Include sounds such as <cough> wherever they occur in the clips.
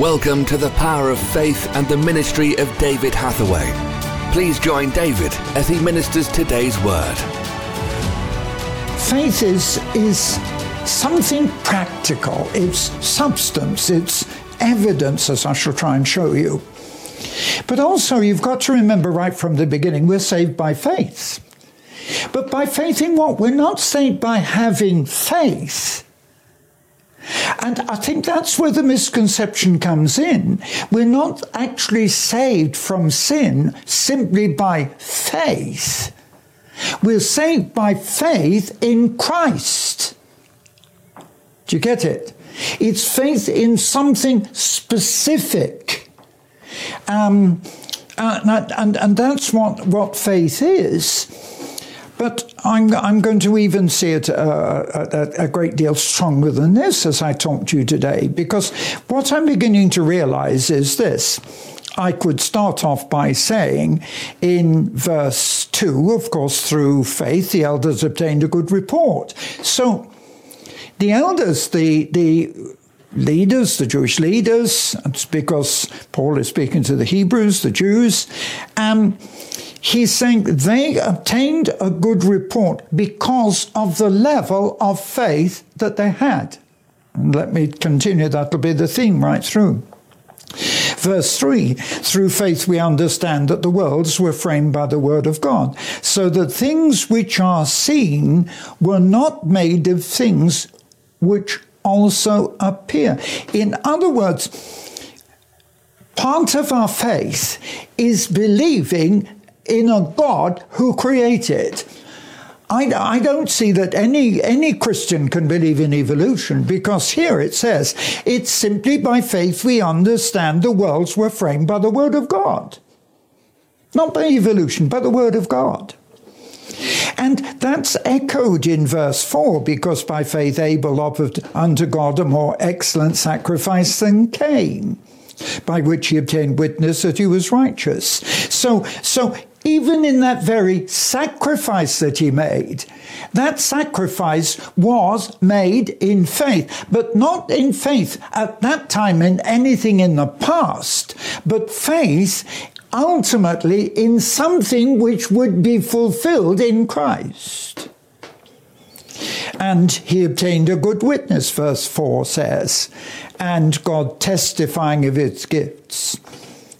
Welcome to the power of faith and the ministry of David Hathaway. Please join David as he ministers today's word. Faith is, is something practical, it's substance, it's evidence, as I shall try and show you. But also, you've got to remember right from the beginning, we're saved by faith. But by faith in what? We're not saved by having faith. And I think that's where the misconception comes in. We're not actually saved from sin simply by faith. We're saved by faith in Christ. Do you get it? It's faith in something specific. Um, and, and, and that's what, what faith is. But I'm, I'm going to even see it uh, a, a, great deal stronger than this as I talk to you today, because what I'm beginning to realize is this. I could start off by saying in verse 2, of course, through faith, the elders obtained a good report. So the elders, the, the leaders, the Jewish leaders, it's because Paul is speaking to the Hebrews, the Jews, um, he's saying they obtained a good report because of the level of faith that they had. And let me continue, that'll be the theme right through. Verse 3 Through faith we understand that the worlds were framed by the word of God, so that things which are seen were not made of things which also appear. In other words, part of our faith is believing in a God who created. I, I, don't see that any, any Christian can believe in evolution because here it says it's simply by faith we understand the worlds were framed by the Word of God. Not by evolution, by the Word of God. And that's echoed in verse 4 because by faith Abel offered unto God a more excellent sacrifice than Cain by which he obtained witness that he was righteous. So, so even in that very sacrifice that he made, that sacrifice was made in faith, but not in faith at that time in anything in the past, but faith ultimately in something which would be fulfilled in Christ. And he obtained a good witness, verse 4 says, and God testifying of his gifts.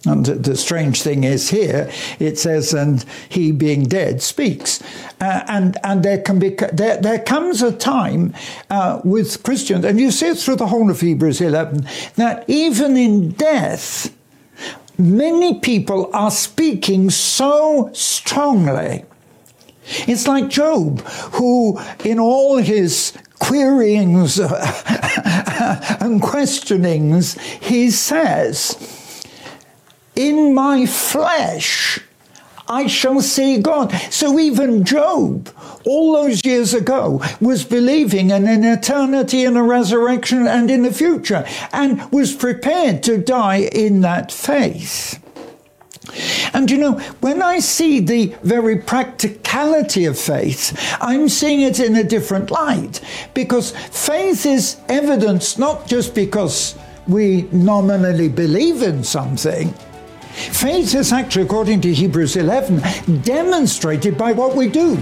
And the strange thing is here, it says, and he being dead speaks. Uh, and, and there can be, there, there comes a time uh, with Christians, and you see it through the whole of Hebrews 11, that even in death, many people are speaking so strongly. It's like Job, who, in all his queryings <laughs> and questionings, he says, In my flesh, I shall see God. So even Job, all those years ago, was believing in an eternity and a resurrection and in the future, and was prepared to die in that faith. And you know, when I see the very practicality of faith, I'm seeing it in a different light because faith is evidence not just because we nominally believe in something, Faith is actually, according to Hebrews 11, demonstrated by what we do.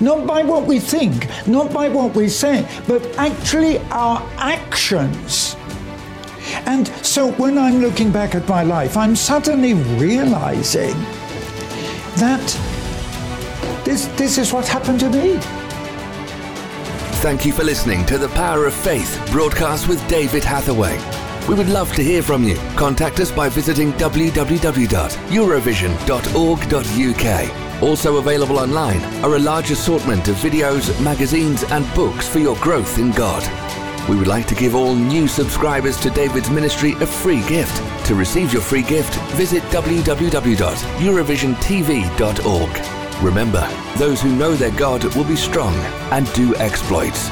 Not by what we think, not by what we say, but actually our actions. And so when I'm looking back at my life, I'm suddenly realizing that this, this is what happened to me. Thank you for listening to The Power of Faith, broadcast with David Hathaway. We would love to hear from you. Contact us by visiting www.eurovision.org.uk. Also available online are a large assortment of videos, magazines, and books for your growth in God. We would like to give all new subscribers to David's ministry a free gift. To receive your free gift, visit www.eurovisiontv.org. Remember, those who know their God will be strong and do exploits.